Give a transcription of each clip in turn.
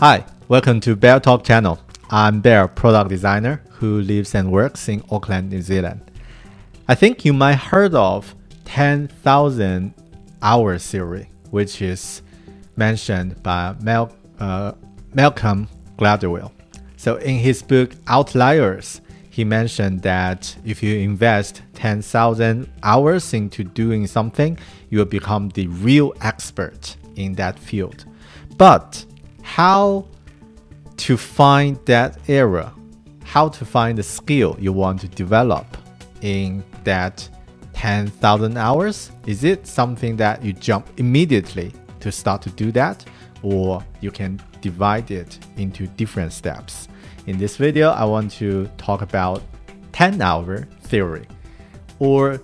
Hi, welcome to Bear Talk channel. I'm Bear, product designer who lives and works in Auckland, New Zealand. I think you might heard of 10,000 hour theory, which is mentioned by Mal- uh, Malcolm Gladwell. So in his book Outliers, he mentioned that if you invest 10,000 hours into doing something, you will become the real expert in that field. But how to find that area, how to find the skill you want to develop in that 10,000 hours? Is it something that you jump immediately to start to do that? Or you can divide it into different steps? In this video, I want to talk about 10 hour theory. Or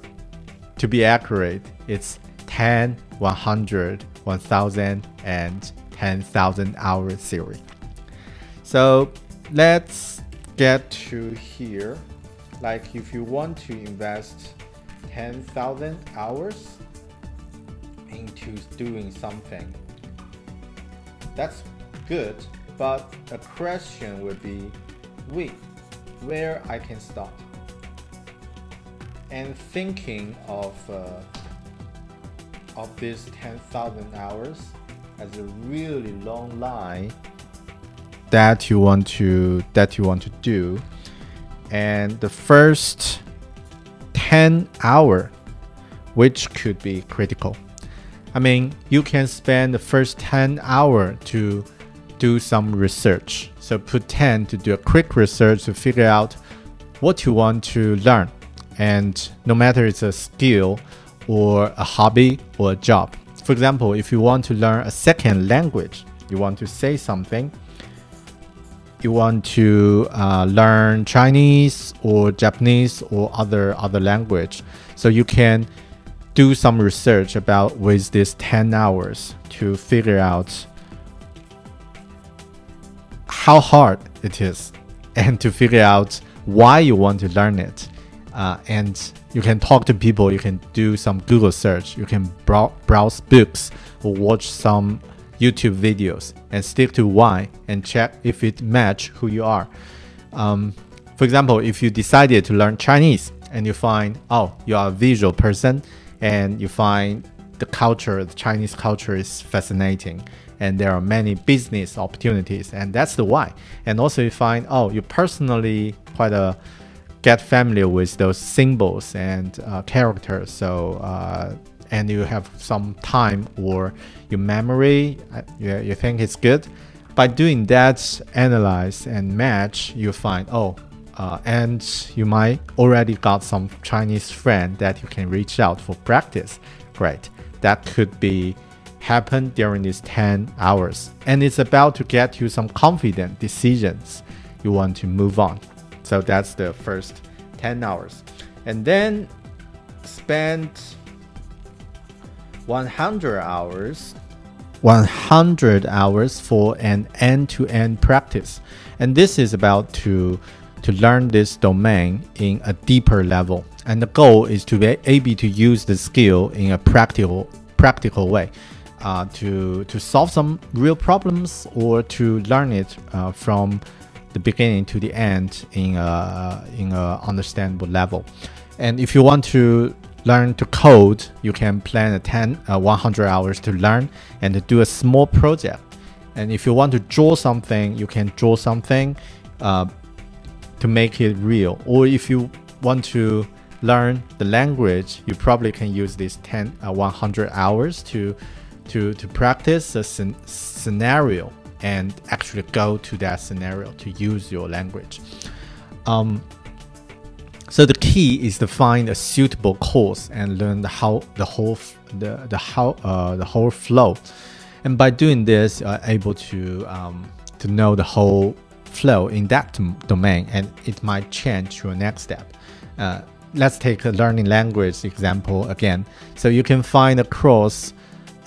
to be accurate, it's 10, 100, 1000, and 10,000 hour theory. So let's get to here. Like if you want to invest 10,000 hours into doing something, that's good. But a question would be, wait, where I can start? And thinking of uh, of these 10,000 hours as a really long line that you want to that you want to do. And the first 10 hour which could be critical. I mean you can spend the first 10 hour to do some research. So put 10 to do a quick research to figure out what you want to learn. And no matter it's a skill or a hobby or a job for example, if you want to learn a second language, you want to say something, you want to uh, learn Chinese or Japanese or other other language, so you can do some research about with this 10 hours to figure out how hard it is and to figure out why you want to learn it uh, and you can talk to people. You can do some google search. You can brow browse books or watch some youtube videos and stick to why and check if it match who you are. Um, for example if you decided to learn chinese and you find oh you are a visual person and you find the culture the chinese culture is fascinating and there are many business opportunities and that's the why. And also you find oh you personally quite a get familiar with those symbols and uh, characters. So uh, and you have some time or your memory, uh, you, you think it's good. By doing that, analyze and match, you find oh, uh, and you might already got some Chinese friend that you can reach out for practice. Great, that could be happen during these 10 hours, and it's about to get you some confident decisions. You want to move on. So that's the first 10 hours. And then spend 100 hours 100 hours for an end-to-end practice and this is about to to learn this domain in a deeper level and the goal is to be able to use the skill in a practical practical way uh, to to solve some real problems or to learn it uh, from the beginning to the end in a in a understandable level. And if you want to learn to code, you can plan a 10 uh, 100 hours to learn and do a small project. And if you want to draw something, you can draw something uh, to make it real. Or if you want to learn the language, you probably can use these 10 uh, 100 hours to to to practice a scenario and actually go to that scenario to use your language. Um, so the key is to find a suitable course and learn the how the whole the the how uh, the whole flow, and by doing this, you are able to um, to know the whole flow in that domain, and it might change your next step. Uh, let's take a learning language example again. So you can find a course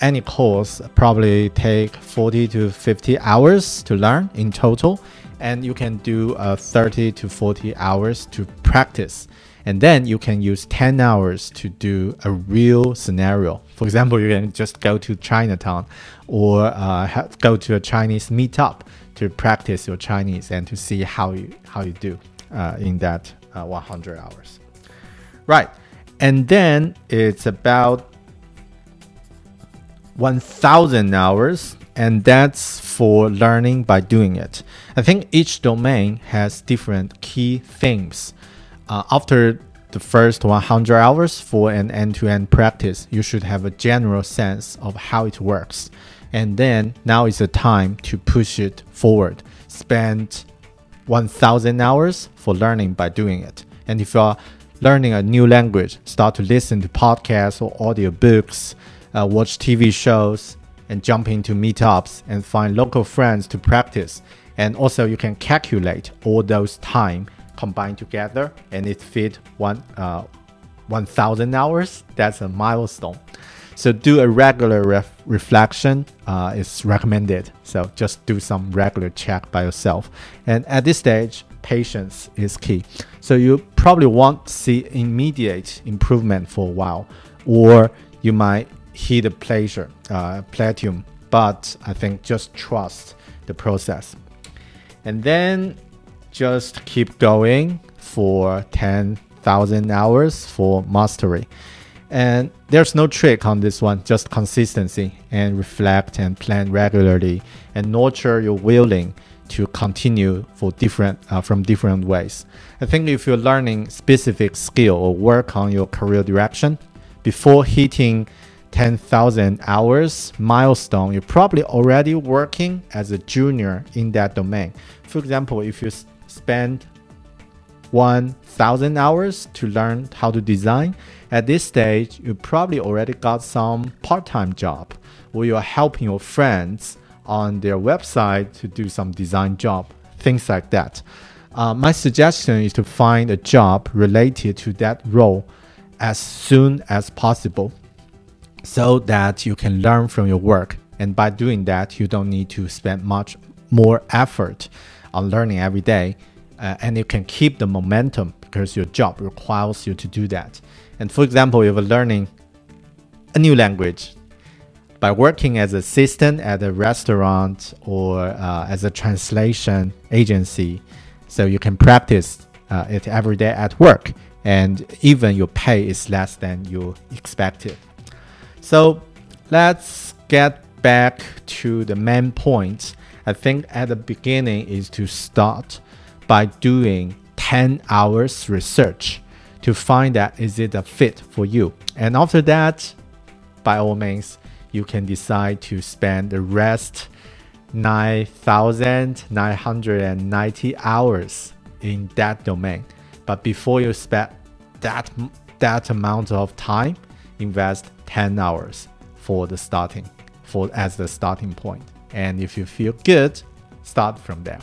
any course probably take 40 to 50 hours to learn in total. And you can do uh, 30 to 40 hours to practice. And then you can use 10 hours to do a real scenario. For example, you can just go to Chinatown or uh, have, go to a Chinese meetup to practice your Chinese and to see how you how you do uh, in that uh, 100 hours. Right, and then it's about 1,000 hours, and that's for learning by doing it. I think each domain has different key themes. Uh, after the first 100 hours for an end to end practice, you should have a general sense of how it works. And then now is the time to push it forward. Spend 1000 hours for learning by doing it. And if you're learning a new language, start to listen to podcasts or audio books, uh, watch TV shows, and jump into meetups and find local friends to practice. And also, you can calculate all those time combined together, and it fit one uh, 1,000 hours. That's a milestone. So do a regular ref reflection uh, is recommended. So just do some regular check by yourself. And at this stage, patience is key. So you probably won't see immediate improvement for a while, or you might hit a pleasure, uh, plateau. But I think just trust the process. And then just keep going for 10,000 hours for mastery. And there's no trick on this one, just consistency and reflect and plan regularly and nurture your willing to continue for different uh, from different ways. I think if you're learning specific skill or work on your career direction before hitting 10,000 hours milestone, you're probably already working as a junior in that domain. For example, if you spend 1,000 hours to learn how to design, at this stage, you probably already got some part time job where you're helping your friends on their website to do some design job, things like that. Uh, my suggestion is to find a job related to that role as soon as possible so that you can learn from your work. And by doing that, you don't need to spend much more effort on learning every day. Uh, and you can keep the momentum because your job requires you to do that. And for example, if you're learning a new language by working as an assistant at a restaurant or uh, as a translation agency, so you can practice uh, it every day at work, and even your pay is less than you expected. So let's get back to the main point. I think at the beginning is to start by doing 10 hours research to find that is it a fit for you. And after that, by all means, you can decide to spend the rest 9,990 hours in that domain. But before you spend that that amount of time, invest 10 hours for the starting for as the starting point. And if you feel good, start from there.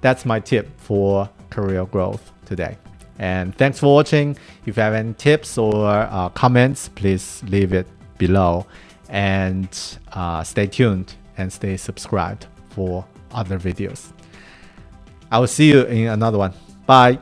That's my tip for career growth today. And thanks for watching. If you have any tips or uh, comments, please leave it below. And uh, stay tuned and stay subscribed for other videos. I will see you in another one. Bye.